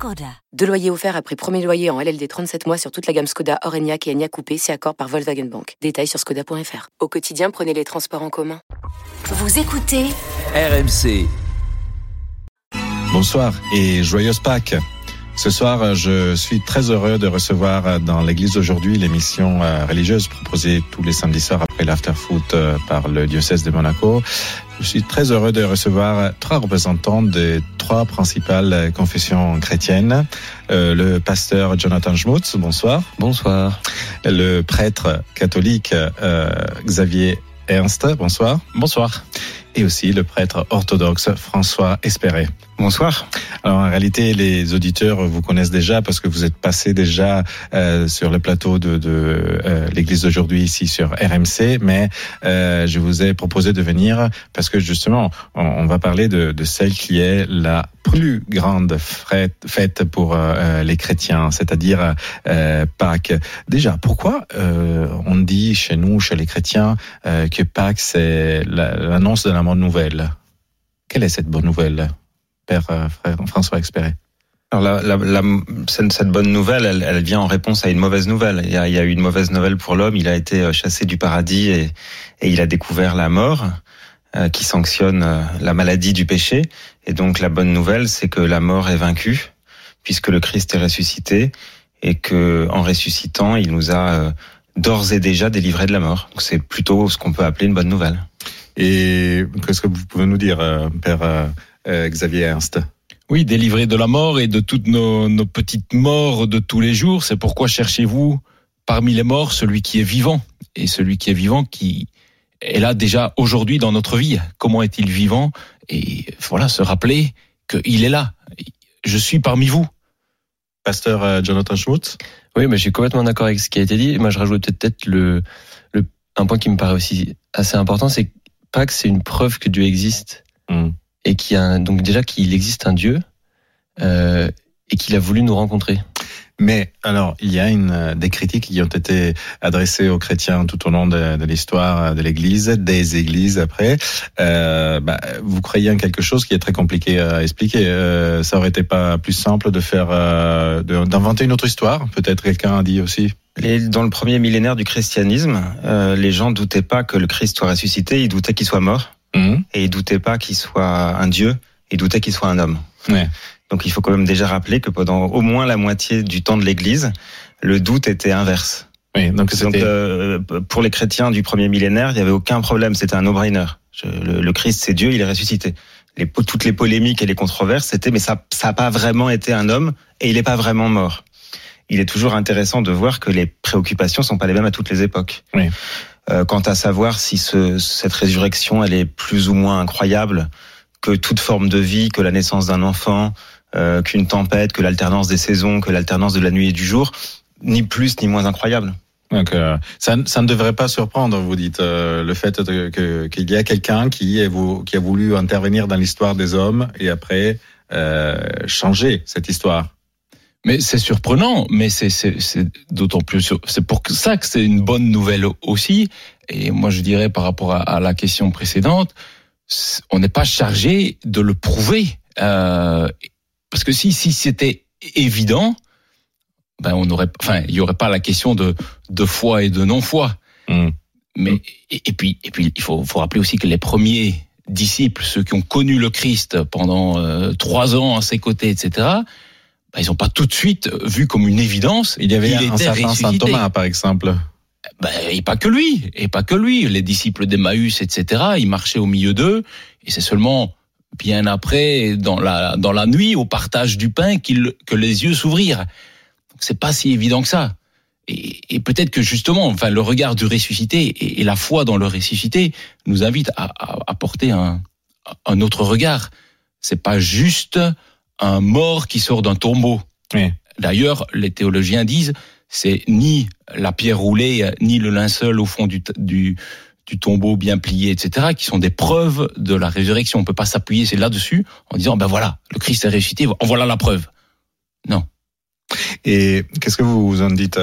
Skoda. Deux loyers offerts après premier loyer en LLD 37 mois sur toute la gamme Skoda, Orenia et Enya Coupé, c'est accord par Volkswagen Bank. Détails sur skoda.fr. Au quotidien, prenez les transports en commun. Vous écoutez RMC. Bonsoir et joyeuse Pâques. Ce soir, je suis très heureux de recevoir dans l'église aujourd'hui l'émission euh, religieuse proposée tous les samedis soirs après l'after-foot euh, par le diocèse de Monaco. Je suis très heureux de recevoir trois représentants des trois principales confessions chrétiennes. Euh, le pasteur Jonathan Schmutz, bonsoir. Bonsoir. Le prêtre catholique euh, Xavier Ernst, bonsoir. Bonsoir. Et aussi le prêtre orthodoxe François Espéré. Bonsoir. Alors en réalité, les auditeurs vous connaissent déjà parce que vous êtes passé déjà euh, sur le plateau de, de euh, l'Église d'aujourd'hui ici sur RMC, mais euh, je vous ai proposé de venir parce que justement, on, on va parler de, de, celle qui est la plus grande fête, fête pour euh, les chrétiens, c'est-à-dire euh, Pâques. Déjà, pourquoi euh, on dit chez nous, chez les chrétiens, que Pâques c'est l'annonce de la Quelle est cette bonne nouvelle Père euh, François Expéré alors la, la, la, cette bonne nouvelle, elle, elle, vient en réponse à une mauvaise nouvelle. Il y a, il y a eu une mauvaise nouvelle pour l'homme. Il a été euh, chassé du paradis et, et il a découvert la mort, euh, qui sanctionne euh, la maladie du péché. Et donc la bonne nouvelle, c'est que la mort est vaincue, puisque le Christ est ressuscité et que en ressuscitant, il nous a euh, d'ores et déjà délivré de la mort. Donc c'est plutôt ce qu'on peut appeler une bonne nouvelle. Et qu'est-ce que vous pouvez nous dire, Père euh, Xavier Ernst? Oui, délivré de la mort et de toutes nos, nos petites morts de tous les jours. C'est pourquoi cherchez-vous parmi les morts celui qui est vivant et celui qui est vivant qui est là déjà aujourd'hui dans notre vie? Comment est-il vivant? Et voilà, se rappeler qu'il est là. Je suis parmi vous. Pasteur euh, Jonathan Schmutz? Oui, mais je suis complètement d'accord avec ce qui a été dit. Moi, je rajoute peut-être le, le, un point qui me paraît aussi assez important, c'est que Pâques, c'est une preuve que Dieu existe. Mm et qui a donc déjà qu'il existe un Dieu euh, et qu'il a voulu nous rencontrer. Mais alors, il y a une, des critiques qui ont été adressées aux chrétiens tout au long de, de l'histoire de l'Église, des églises après. Euh, bah, vous croyez en quelque chose qui est très compliqué à expliquer. Euh, ça aurait été pas plus simple de faire, euh, d'inventer une autre histoire Peut-être quelqu'un a dit aussi. Et dans le premier millénaire du christianisme, euh, les gens doutaient pas que le Christ soit ressuscité, ils doutaient qu'il soit mort. Mmh. Et il doutait pas qu'il soit un dieu, il doutait qu'il soit un homme. Ouais. Donc il faut quand même déjà rappeler que pendant au moins la moitié du temps de l'Église, le doute était inverse. Oui, donc, donc euh, pour les chrétiens du premier millénaire, il n'y avait aucun problème, c'était un no-brainer. Le, le, Christ, c'est Dieu, il est ressuscité. Les, toutes les polémiques et les controverses, c'était mais ça ça n'a pas vraiment été un homme et il n'est pas vraiment mort. Il est toujours intéressant de voir que les préoccupations sont pas les mêmes à toutes les époques. Oui. Euh, quant à savoir si ce, cette résurrection elle est plus ou moins incroyable que toute forme de vie, que la naissance d'un enfant, euh, qu'une tempête, que l'alternance des saisons, que l'alternance de la nuit et du jour, ni plus ni moins incroyable. Donc, euh, ça, ça, ne devrait pas surprendre, vous dites, euh, le fait qu'il y a quelqu'un qui, qui a voulu intervenir dans l'histoire des hommes et après euh, changer cette histoire. Mais c'est surprenant, mais c'est d'autant plus c'est pour ça que c'est une bonne nouvelle aussi. Et moi, je dirais par rapport à, à la question précédente, on n'est pas chargé de le prouver, euh, parce que si si c'était évident, ben on aurait, enfin, il y aurait pas la question de de foi et de non foi. Mmh. Mais et, et, puis et puis il faut, faut rappeler aussi que les premiers disciples, ceux qui ont connu le Christ pendant euh, trois ans à ses côtés, etc bah, ils n'ont pas tout de suite vu comme une évidence. Il y avait il un certain Saint Thomas, par exemple. Bah, et pas que lui, et pas que lui. Les disciples d'Emmaüs, etc. Ils marchaient au milieu d'eux, et c'est seulement bien après, dans la dans la nuit, au partage du pain, que les yeux s'ouvrirent. C'est pas si évident que ça. Et, et peut-être que justement, enfin, le regard du ressuscité et, et, la foi dans le ressuscité nous invite à, à, à porter un, un autre regard. C'est pas juste un mort qui sort d'un tombeau. Oui. D'ailleurs, les théologiens disent c'est ni la pierre roulée, ni le linceul au fond du, du, du tombeau bien plié, etc., qui sont des preuves de la résurrection. On peut pas s'appuyer c'est là-dessus en disant ben voilà, le Christ est ressuscité, en voilà la preuve. Non. Et qu'est-ce que vous en dites,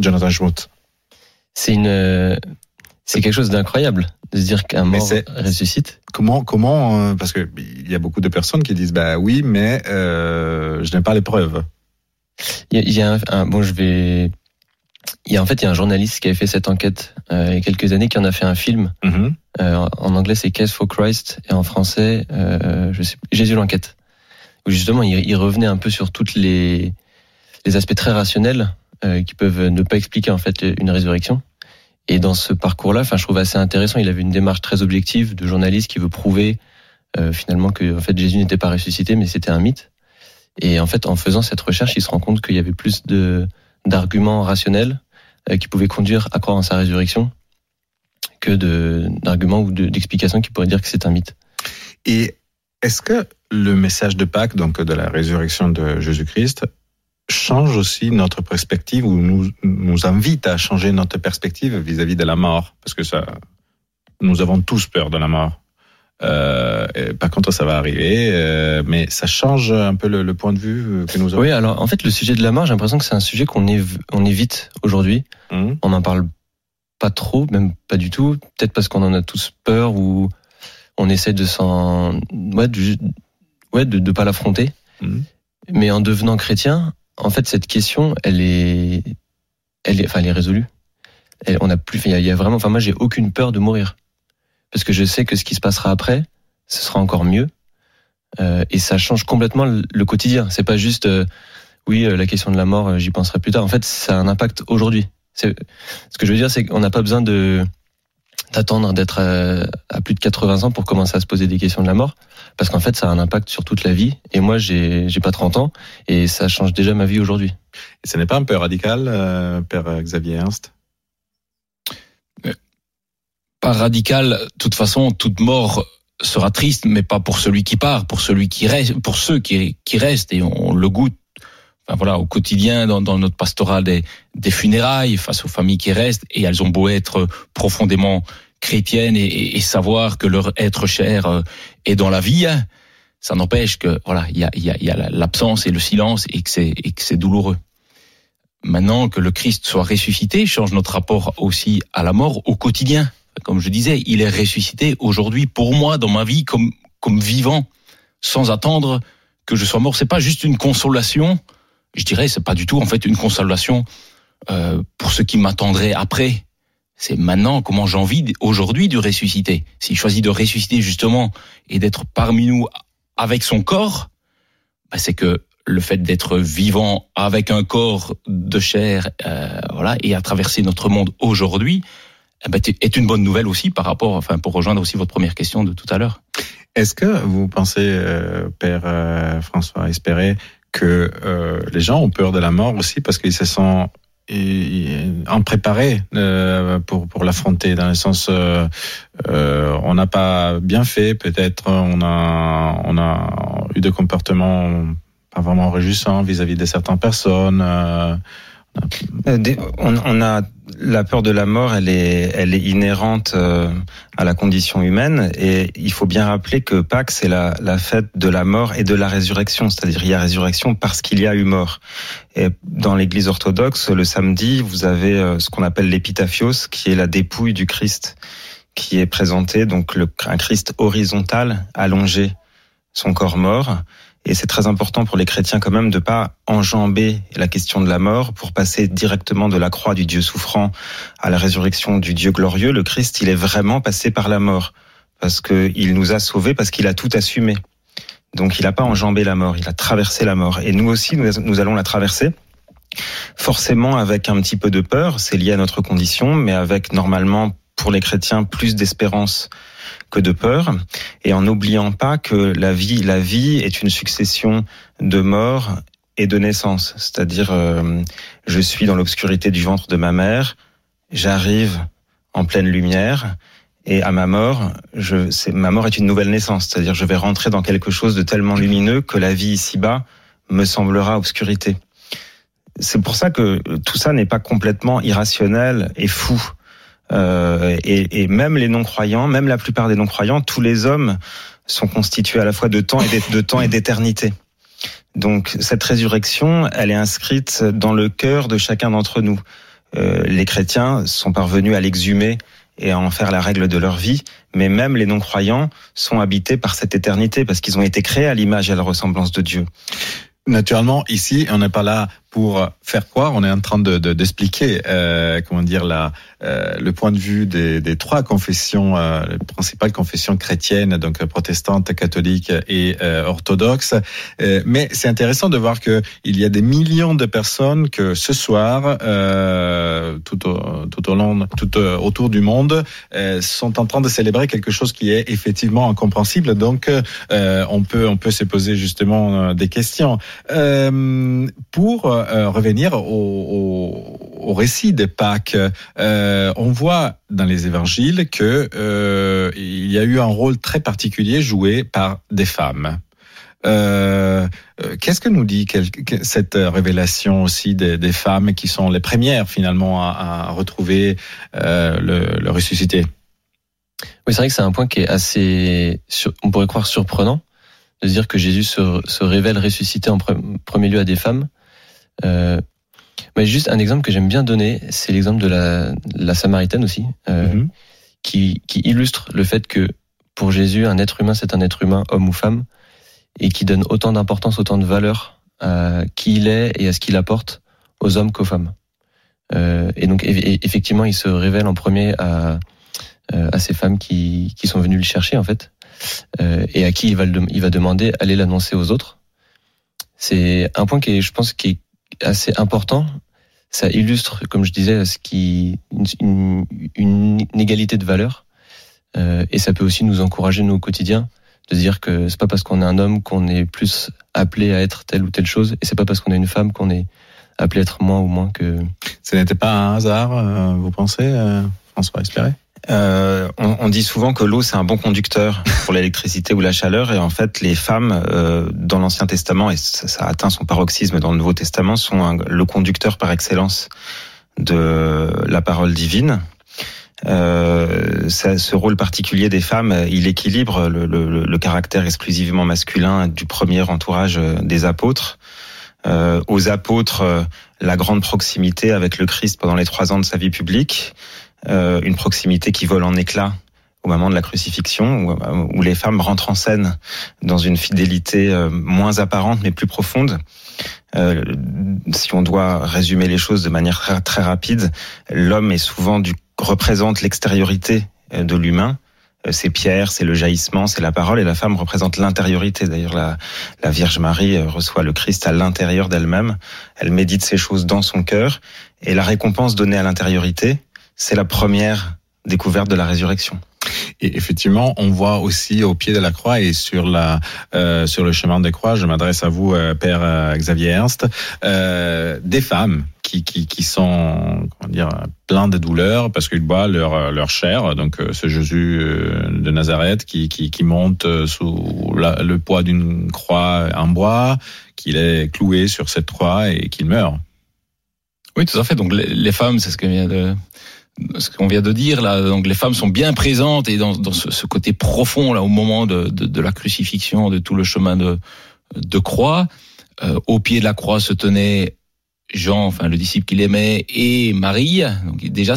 Jonathan Schmutz C'est une, c'est quelque chose d'incroyable de se dire qu'un mort ressuscite. Comment, comment, euh, parce que il y a beaucoup de personnes qui disent bah oui, mais euh, je n'ai pas les preuves. Il y a, un, bon, je vais. Il y a en fait il y a un journaliste qui avait fait cette enquête euh, il y a quelques années qui en a fait un film. Mm-hmm. euh, en anglais c'est Case for Christ et en français euh, je sais Jésus l'enquête. Où justement il, il, revenait un peu sur toutes les les aspects très rationnels euh, qui peuvent ne pas expliquer en fait une résurrection. Et dans ce parcours-là, enfin, je trouve assez intéressant. Il avait une démarche très objective de journaliste qui veut prouver euh, finalement que en fait Jésus n'était pas ressuscité, mais c'était un mythe. Et en fait, en faisant cette recherche, il se rend compte qu'il y avait plus de d'arguments rationnels euh, qui pouvaient conduire à croire en sa résurrection que d'arguments ou d'explications qui pourraient dire que c'est un mythe. Et est-ce que le message de Pâques, donc de la résurrection de Jésus-Christ, change aussi notre perspective ou nous, nous invite à changer notre perspective vis-à-vis de la mort parce que ça nous avons tous peur de la mort euh, par contre, ça va arriver, euh, mais ça change un peu le, point de vue que nous avons. Oui, alors en fait, le sujet de la mort, j'ai l'impression que c'est un sujet qu'on on évite aujourd'hui. Mmh. On n'en parle pas trop, même pas du tout. Peut-être parce qu'on en a tous peur ou on essaie de s'en, ouais, de, ouais, de, de pas l'affronter. Mmh. Mais en devenant chrétien, en fait, cette question, elle est, elle est, enfin, elle est résolue. on a plus, il y, a vraiment, enfin, moi, j'ai aucune peur de mourir parce que je sais que ce qui se passera après, ce sera encore mieux. Euh, et ça change complètement le, quotidien. C'est pas juste, euh, oui, euh, la question de la mort, j'y penserai plus tard. En fait, ça a un impact aujourd'hui. Ce que je veux dire, c'est qu'on n'a pas besoin de d'attendre d'être à, plus de 80 ans pour commencer à se poser des questions de la mort parce qu'en fait ça a un impact sur toute la vie. Et moi j'ai j'ai pas 30 ans et ça change déjà ma vie aujourd'hui. Et ce n'est pas un peu radical euh, père Xavier Ernst? Euh, Pas radical, de toute façon toute mort sera triste mais pas pour celui qui part, pour celui qui reste pour ceux qui qui restent et on le goûte Voilà, au quotidien dans, notre pastoral des, funérailles face aux familles qui restent et elles ont beau être profondément chrétiennes et, savoir que leur être cher euh, est dans la vie, hein, ça n'empêche que voilà, il y a, y y a l'absence et le silence et que c'est que c'est douloureux. Maintenant que le Christ soit ressuscité change notre rapport aussi à la mort au quotidien. Comme je disais, il est ressuscité aujourd'hui pour moi dans ma vie comme comme vivant, sans attendre que je sois mort. C'est pas juste une consolation je dirais, c'est pas du tout en fait une consolation euh, pour ce qui m'attendrait après. C'est maintenant comment j'ai envie aujourd'hui de ressusciter. S'il choisit de ressusciter justement et d'être parmi nous avec son corps, bah c'est que le fait d'être vivant avec un corps de chair, euh, voilà, et à traverser notre monde aujourd'hui, eh ben, est une bonne nouvelle aussi par rapport, enfin, pour rejoindre aussi votre première question de tout à l'heure. Est-ce que vous pensez, euh, Père François Espéré, que euh, les gens ont peur de la mort aussi parce qu'ils se sont en euh, pour pour l'affronter dans le sens euh, euh, on n'a pas bien fait peut-être on a on a eu des comportements pas vraiment réjouissants vis-à-vis de certaines personnes euh, on, on a la peur de la mort, elle est, elle est inhérente euh, à la condition humaine. Et il faut bien rappeler que Pâques, c'est la, la fête de la mort et de la résurrection. C'est-à-dire, il y a résurrection parce qu'il y a eu mort. Et dans l'église orthodoxe, le samedi, vous avez euh, ce qu'on appelle l'épitaphios, qui est la dépouille du Christ, qui est présenté, donc le, un Christ horizontal, allongé, son corps mort. Et c'est très important pour les chrétiens quand même de pas enjamber la question de la mort pour passer directement de la croix du Dieu souffrant à la résurrection du Dieu glorieux. Le Christ, il est vraiment passé par la mort parce qu'il nous a sauvés, parce qu'il a tout assumé. Donc il n'a pas enjambé la mort, il a traversé la mort. Et nous aussi, nous, allons la traverser. Forcément avec un petit peu de peur, c'est lié à notre condition, mais avec normalement pour les chrétiens plus d'espérance que de peur, et en n'oubliant pas que la vie, la vie est une succession de morts et de naissances. C'est-à-dire, euh, je suis dans l'obscurité du ventre de ma mère, j'arrive en pleine lumière, et à ma mort, je, ma mort est une nouvelle naissance. C'est-à-dire, je vais rentrer dans quelque chose de tellement lumineux que la vie ici-bas me semblera obscurité. C'est pour ça que tout ça n'est pas complètement irrationnel et fou. Et, et, même les non-croyants, même la plupart des non-croyants, tous les hommes sont constitués à la fois de temps et de temps et d'éternité. Donc cette résurrection, elle est inscrite dans le cœur de chacun d'entre nous. Euh, les chrétiens sont parvenus à l'exhumer et à en faire la règle de leur vie, mais même les non-croyants sont habités par cette éternité parce qu'ils ont été créés à l'image et à la ressemblance de Dieu. Naturellement, ici, on n'est pas là pour faire quoi On est en train de d'expliquer, euh, comment dire, la, euh, le point de vue des, des trois confessions, euh, les principales confessions chrétiennes, donc protestante, catholique et euh, orthodoxe. Euh, mais c'est intéressant de voir que il y a des millions de personnes que ce soir, euh, tout au, tout au long, tout autour du monde, sont en train de célébrer quelque chose qui est effectivement incompréhensible. Donc, on peut on peut se poser justement des questions pour euh, revenir au, récit des Pâques, euh, on voit dans les évangiles que euh, il y a eu un rôle très particulier joué par des femmes. Qu'est-ce que nous dit cette révélation aussi des, femmes qui sont les premières finalement à, retrouver le, ressuscité? Oui, c'est vrai que c'est un point qui est assez, on pourrait croire surprenant de dire que Jésus se révèle ressuscité en premier lieu à des femmes. Euh, mais juste un exemple que j'aime bien donner, c'est l'exemple de la, la Samaritaine aussi, euh, mhm. qui, qui illustre le fait que pour Jésus, un être humain, c'est un être humain, homme ou femme, et qui donne autant d'importance, autant de valeur à qui il est et à ce qu'il apporte aux hommes qu'aux femmes. Euh, et donc effectivement, il se révèle en premier à, euh, à ces femmes qui, qui sont venues le chercher en fait, euh, et à qui il va, il va demander aller l'annoncer aux autres. C'est un point qui est, je pense, qui est assez important. Ça illustre, comme je disais, ce qui une, une, égalité de valeur, euh, et ça peut aussi nous encourager nous au quotidien de dire que c'est pas parce qu'on est un homme qu'on est plus appelé à être telle ou telle chose, et c'est pas parce qu'on est une femme qu'on est appelé à être moins ou moins que. Ce n'était pas un hasard, euh, vous pensez, euh, François Espéré euh, on, on, dit souvent que l'eau c'est un bon conducteur pour l'électricité ou la chaleur et en fait les femmes euh, dans l'Ancien Testament et ça, atteint son paroxysme dans le Nouveau Testament sont le conducteur par excellence de la parole divine. Euh, ce rôle particulier des femmes, il équilibre le, caractère exclusivement masculin du premier entourage des apôtres. Euh, aux apôtres, la grande proximité avec le Christ pendant les trois ans de sa vie publique, euh, une proximité qui vole en éclats au moment de la crucifixion, où, euh, où, les femmes rentrent en scène dans une fidélité euh, moins apparente mais plus profonde. Euh, si on doit résumer les choses de manière très, très rapide, l'homme est souvent du représente l'extériorité de l'humain. C'est Pierre, c'est le jaillissement, c'est la parole, et la femme représente l'intériorité. D'ailleurs, la, la Vierge Marie reçoit le Christ à l'intérieur d'elle-même. Elle médite ces choses dans son cœur, et la récompense donnée à l'intériorité, c'est la première découverte de la résurrection. Et effectivement, on voit aussi au pied de la croix et sur la euh, sur le chemin des croix, je m'adresse à vous, euh, Père euh, Xavier Ernst, euh, des femmes qui, qui, qui sont comment dire plein de douleurs parce qu'ils boivent leur leur chair. Donc ce Jésus de Nazareth qui qui, qui monte sous le poids d'une croix en bois, qu'il est cloué sur cette croix et qu'il meurt. Oui, tout à fait. Donc les, femmes, c'est ce que vient de ce qu'on vient de dire là, donc les femmes sont bien présentes et dans, ce, côté profond là au moment de, la crucifixion, de tout le chemin de, croix. Euh, au pied de la croix se tenait Jean, enfin le disciple qu'il aimait, et Marie. Donc déjà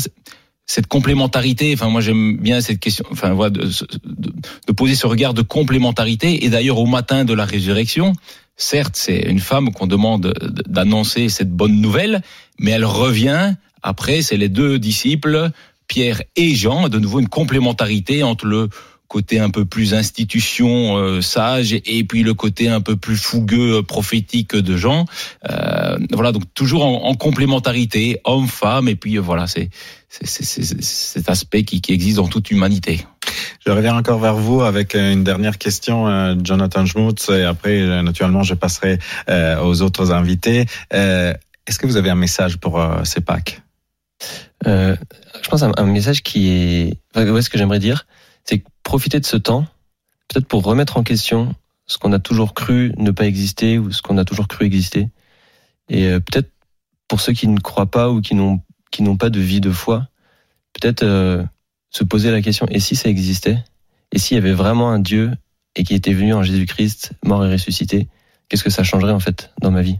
cette complémentarité. Enfin moi j'aime bien cette question. Enfin voilà de, poser ce regard de complémentarité. Et d'ailleurs au matin de la résurrection, certes c'est une femme qu'on demande d'annoncer cette bonne nouvelle, mais elle revient après, c'est les deux disciples, Pierre et Jean, de nouveau une complémentarité entre le côté un peu plus institution euh, sage et puis le côté un peu plus fougueux euh, prophétique de Jean. Euh, voilà, donc toujours en, complémentarité, homme-femme, et puis voilà, c'est cet aspect qui, qui, existe dans toute humanité. Je reviens encore vers vous avec une dernière question, Jonathan Schmutz, et après, naturellement, je passerai aux autres invités. Est-ce que vous avez un message pour ces Pâques? Euh, je pense un, un message qui est, enfin, ce que j'aimerais dire, c'est profiter de ce temps, peut-être pour remettre en question ce qu'on a toujours cru ne pas exister ou ce qu'on a toujours cru exister. Et euh, peut-être pour ceux qui ne croient pas ou qui n'ont qui n'ont pas de vie de foi, peut-être se poser la question, et si ça existait? Et s'il y avait vraiment un Dieu et qui était venu en Jésus-Christ, mort et ressuscité, qu'est-ce que ça changerait en fait dans ma vie?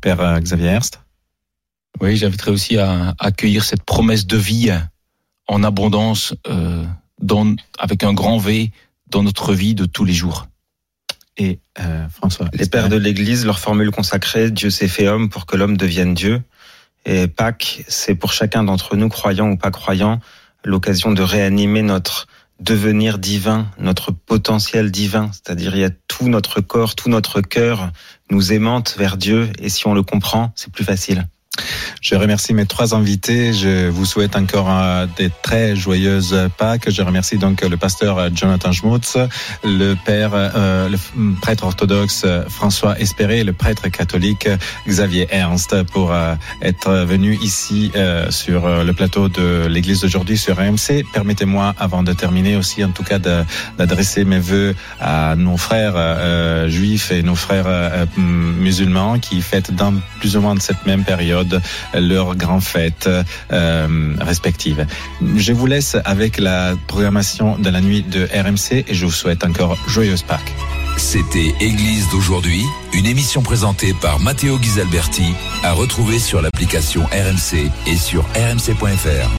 Père Xavier Ernst Oui, j'inviterais aussi à accueillir cette promesse de vie en abondance, euh, dans, avec un grand V, dans notre vie de tous les jours. Et euh, François Les pères de l'Église, leur formule consacrée, Dieu s'est fait homme pour que l'homme devienne Dieu. Et Pâques, c'est pour chacun d'entre nous, croyants ou pas croyants, l'occasion de réanimer notre devenir divin, notre potentiel divin. C'est-à-dire, il y a tout notre corps, tout notre cœur nous aimante vers Dieu. Et si on le comprend, c'est plus facile. Je remercie mes trois invités. Je vous souhaite encore des très joyeuses Pâques. Je remercie donc le pasteur Jonathan Schmutz, le père, euh, le prêtre orthodoxe François Espéré, le prêtre catholique Xavier Ernst pour euh, être venu ici euh, sur le plateau de l'Église d'aujourd'hui sur AMC. Permettez-moi, avant de terminer aussi, en tout cas, d'adresser mes voeux à nos frères juifs et nos frères musulmans qui fêtent dans plus ou moins de cette même période leurs grandes fêtes euh, respectives. Je vous laisse avec la programmation de la nuit de RMC et je vous souhaite encore joyeuse Pâques. C'était Église d'aujourd'hui, une émission présentée par Matteo Ghisalberti, à retrouver sur l'application RMC et sur rmc.fr.